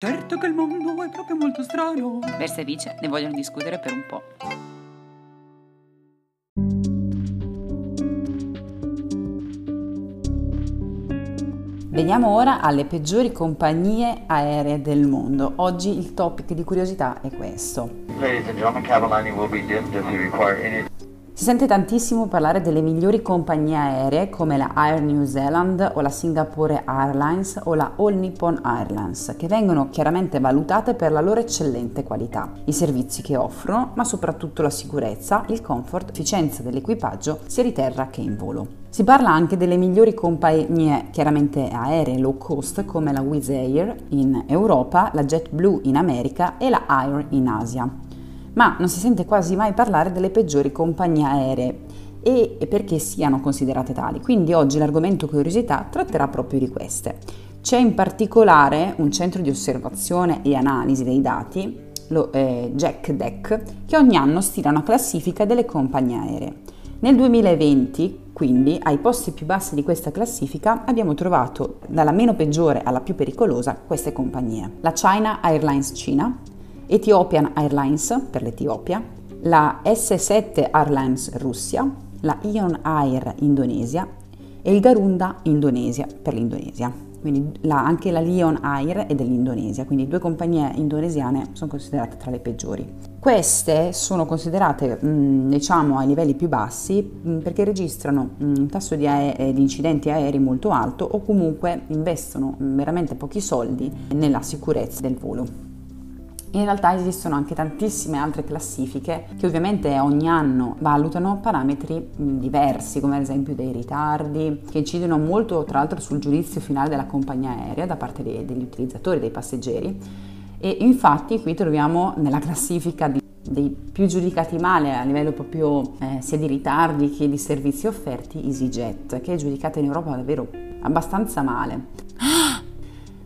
Certo che il mondo è proprio molto strano. Versa e Vice ne vogliono discutere per un po'. Veniamo ora alle peggiori compagnie aeree del mondo. Oggi il topic di curiosità è questo. Ladies and gentlemen, Cavalani will be dimmed if you require any Si sente tantissimo parlare delle migliori compagnie aeree come la Air New Zealand o la Singapore Airlines o la All Nippon Airlines, che vengono chiaramente valutate per la loro eccellente qualità, i servizi che offrono, ma soprattutto la sicurezza, il comfort, l'efficienza dell'equipaggio sia di terra che in volo. Si parla anche delle migliori compagnie chiaramente aeree low cost come la Wizz Air in Europa, la JetBlue in America e la Air in Asia ma non si sente quasi mai parlare delle peggiori compagnie aeree e perché siano considerate tali. Quindi oggi l'argomento curiosità tratterà proprio di queste. C'è in particolare un centro di osservazione e analisi dei dati, lo eh, JackDeck, che ogni anno stila una classifica delle compagnie aeree. Nel 2020, quindi, ai posti più bassi di questa classifica abbiamo trovato dalla meno peggiore alla più pericolosa queste compagnie. La China Airlines Cina, Ethiopian Airlines per l'Etiopia, la S7 Airlines Russia, la Ion Air Indonesia e il Garunda Indonesia per l'Indonesia. Quindi la, anche la Lion Air è dell'Indonesia, quindi due compagnie indonesiane sono considerate tra le peggiori. Queste sono considerate diciamo ai livelli più bassi perché registrano un tasso di, ae- di incidenti aerei molto alto o comunque investono veramente pochi soldi nella sicurezza del volo. In realtà esistono anche tantissime altre classifiche che ovviamente ogni anno valutano parametri diversi, come ad esempio dei ritardi, che incidono molto tra l'altro sul giudizio finale della compagnia aerea da parte dei, degli utilizzatori, dei passeggeri. E infatti qui troviamo nella classifica di, dei più giudicati male a livello proprio eh, sia di ritardi che di servizi offerti EasyJet, che è giudicata in Europa davvero abbastanza male.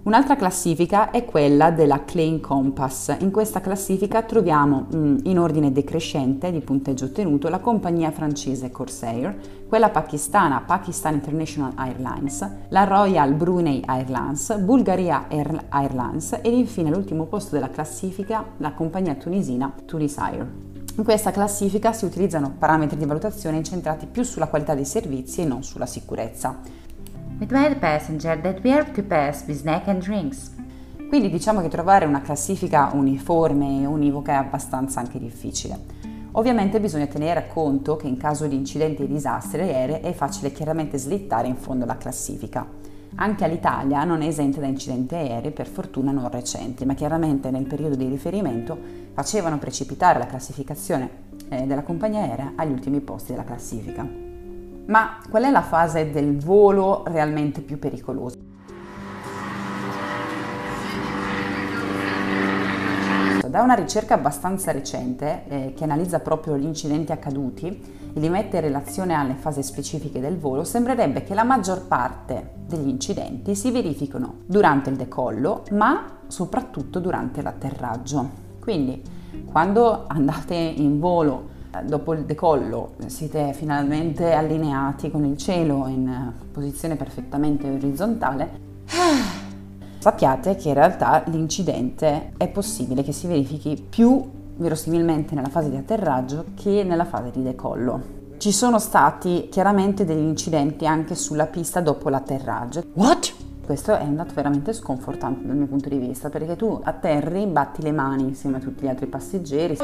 Un'altra classifica è quella della Klein Compass. In questa classifica troviamo mm, in ordine decrescente di punteggio ottenuto la compagnia francese Corsair, quella pakistana Pakistan International Airlines, la Royal Brunei Airlines, Bulgaria Air Airlines ed infine l'ultimo posto della classifica la compagnia tunisina Tunis Air. In questa classifica si utilizzano parametri di valutazione incentrati più sulla qualità dei servizi e non sulla sicurezza. With passenger that we have to pass with snack and drinks. Quindi diciamo che trovare una classifica uniforme e univoca è abbastanza anche difficile. Ovviamente bisogna tenere conto che in caso di incidenti e disastri aerei è facile chiaramente slittare in fondo la classifica. Anche l'Italia non è esente da incidenti aerei, per fortuna non recenti, ma chiaramente nel periodo di riferimento facevano precipitare la classificazione eh, della compagnia aerea agli ultimi posti della classifica. Ma qual è la fase del volo realmente più pericolosa? Da una ricerca abbastanza recente eh, che analizza proprio gli incidenti accaduti e li mette in relazione alle fasi specifiche del volo, sembrerebbe che la maggior parte degli incidenti si verificano durante il decollo, ma soprattutto durante l'atterraggio. Quindi quando andate in volo dopo il decollo siete finalmente allineati con il cielo in posizione perfettamente orizzontale, sappiate che in realtà l'incidente è possibile che si verifichi più verosimilmente nella fase di atterraggio che nella fase di decollo. Ci sono stati chiaramente degli incidenti anche sulla pista dopo l'atterraggio. What? Questo è un dato veramente sconfortante dal mio punto di vista perché tu atterri, batti le mani insieme a tutti gli altri passeggeri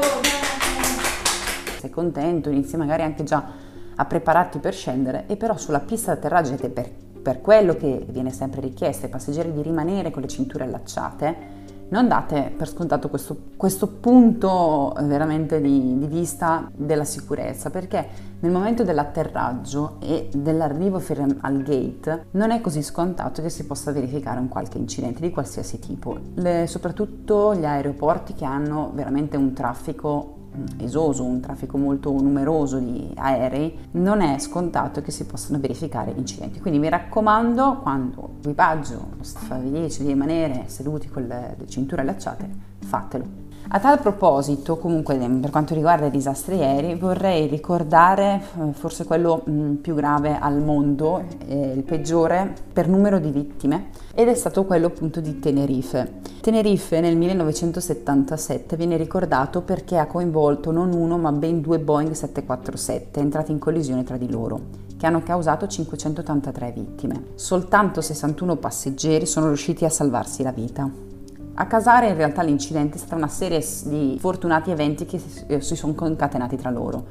sei contento, inizi magari anche già a prepararti per scendere e però sulla pista d'atterraggio per, per quello che viene sempre richiesto ai passeggeri di rimanere con le cinture allacciate, non date per scontato questo, questo punto veramente di, di, vista della sicurezza, perché nel momento dell'atterraggio e dell'arrivo al gate non è così scontato che si possa verificare un qualche incidente di qualsiasi tipo, Le, soprattutto gli aeroporti che hanno veramente un traffico esoso, un traffico molto numeroso di aerei, non è scontato che si possano verificare incidenti. Quindi mi raccomando, quando l'equipaggio vi dice di rimanere seduti con le, le cinture allacciate, fatelo. A tal proposito, comunque per quanto riguarda i disastri aerei, vorrei ricordare eh, forse quello mh, più grave al mondo, eh, il peggiore per numero di vittime, ed è stato quello appunto di Tenerife. Tenerife nel 1977 viene ricordato perché ha coinvolto non uno ma ben due Boeing 747 entrati in collisione tra di loro che hanno causato 583 vittime. Soltanto 61 passeggeri sono riusciti a salvarsi la vita. A casare in realtà l'incidente è stata una serie di fortunati eventi che eh, si sono concatenati tra loro.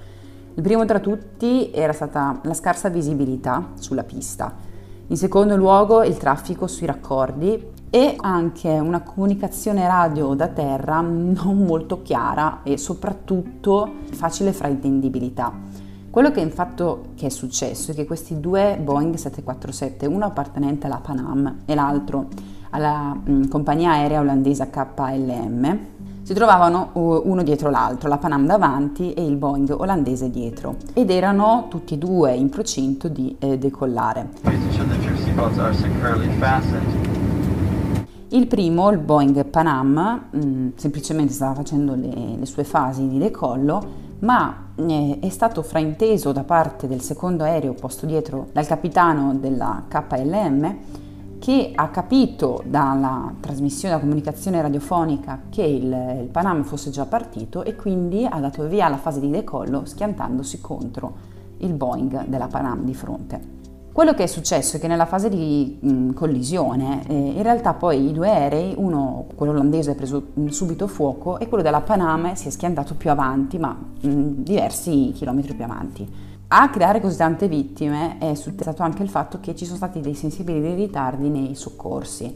Il primo tra tutti era stata la scarsa visibilità sulla pista, in secondo luogo il traffico sui raccordi e anche una comunicazione radio da terra non molto chiara e soprattutto facile fraintendibilità. Quello che infatti che è successo è che questi due Boeing 747, uno appartenente alla Panam e l'altro alla mm, compagnia aerea olandese KLM, si trovavano uno dietro l'altro, la Panam davanti e il Boeing olandese dietro, ed erano tutti e due in procinto di eh, decollare. Il primo, il Boeing Panam, mh, mm, semplicemente stava facendo le, le, sue fasi di decollo, ma eh, è stato frainteso da parte del secondo aereo posto dietro dal capitano della KLM che ha capito dalla trasmissione, dalla comunicazione radiofonica che il, il Panam fosse già partito e quindi ha dato via alla fase di decollo schiantandosi contro il Boeing della Panam di fronte. Quello che è successo è che nella fase di mh, collisione eh, in realtà poi i due aerei, uno, quello olandese ha preso mh, subito fuoco e quello della Panam si è schiantato più avanti, ma mh, diversi chilometri più avanti. A creare così tante vittime è stato anche il fatto che ci sono stati dei sensibili ritardi nei soccorsi.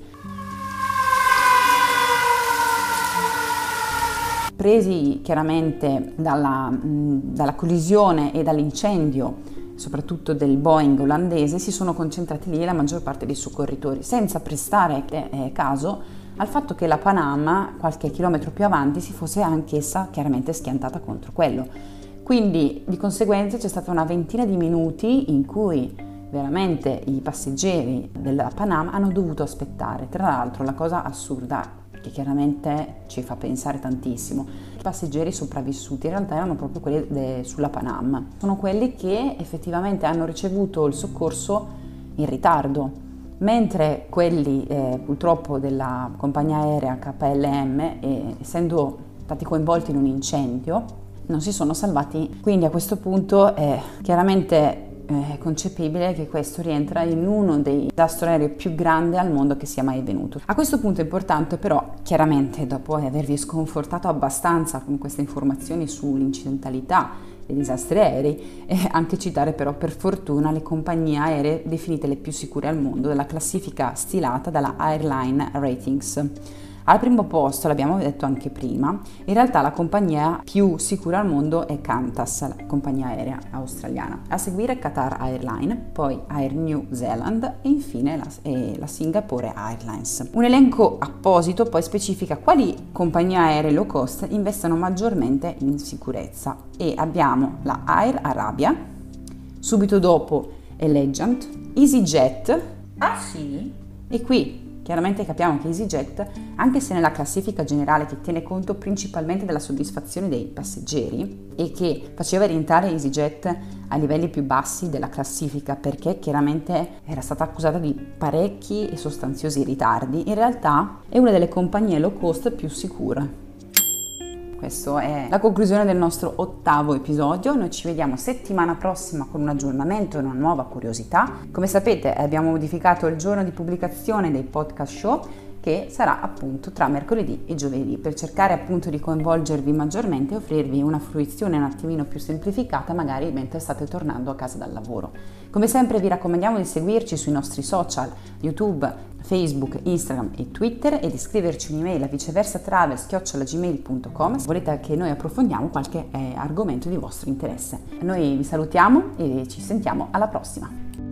Presi chiaramente dalla, dalla collisione e dall'incendio, soprattutto del Boeing olandese, si sono concentrati lì la maggior parte dei soccorritori, senza prestare eh, caso al fatto che la Panama, qualche chilometro più avanti, si fosse anch'essa chiaramente schiantata contro quello. Quindi di conseguenza c'è stata una ventina di minuti in cui veramente i passeggeri della Panama hanno dovuto aspettare. Tra l'altro la cosa assurda che chiaramente ci fa pensare tantissimo. I passeggeri sopravvissuti in realtà erano proprio quelli de, sulla Panama. Sono quelli che effettivamente hanno ricevuto il soccorso in ritardo, mentre quelli eh, purtroppo della compagnia aerea KLM, eh, essendo stati coinvolti in un incendio, non si sono salvati. Quindi a questo punto è chiaramente è concepibile che questo rientra in uno dei disastri aerei più grandi al mondo che sia mai venuto. A questo punto è importante però, chiaramente dopo avervi sconfortato abbastanza con queste informazioni sull'incidentalità dei disastri aerei, eh, anche citare però per fortuna le compagnie aeree definite le più sicure al mondo della classifica stilata dalla Airline Ratings. Al primo posto, l'abbiamo detto anche prima, in realtà la compagnia più sicura al mondo è Qantas, la compagnia aerea australiana. A seguire Qatar Airline, poi Air New Zealand e infine la, eh, la Singapore Airlines. Un elenco apposito poi specifica quali compagnie aeree low cost investono maggiormente in sicurezza e abbiamo la Air Arabia, subito dopo Allegiant, EasyJet. Ah sì? E qui Chiaramente capiamo che EasyJet, anche se nella classifica generale che tiene conto principalmente della soddisfazione dei passeggeri e che faceva rientrare EasyJet ai livelli più bassi della classifica perché chiaramente era stata accusata di parecchi e sostanziosi ritardi, in realtà è una delle compagnie low cost più sicure. Questa è la conclusione del nostro ottavo episodio. Noi ci vediamo settimana prossima con un aggiornamento e una nuova curiosità. Come sapete abbiamo modificato il giorno di pubblicazione dei podcast show che sarà appunto tra mercoledì e giovedì per cercare appunto di coinvolgervi maggiormente e offrirvi una fruizione un attimino più semplificata magari mentre state tornando a casa dal lavoro. Come sempre vi raccomandiamo di seguirci sui nostri social YouTube, Facebook, Instagram e Twitter e di scriverci un'email a viceversatravel.gmail.com se volete che noi approfondiamo qualche eh, argomento di vostro interesse. Noi vi salutiamo e ci sentiamo alla prossima!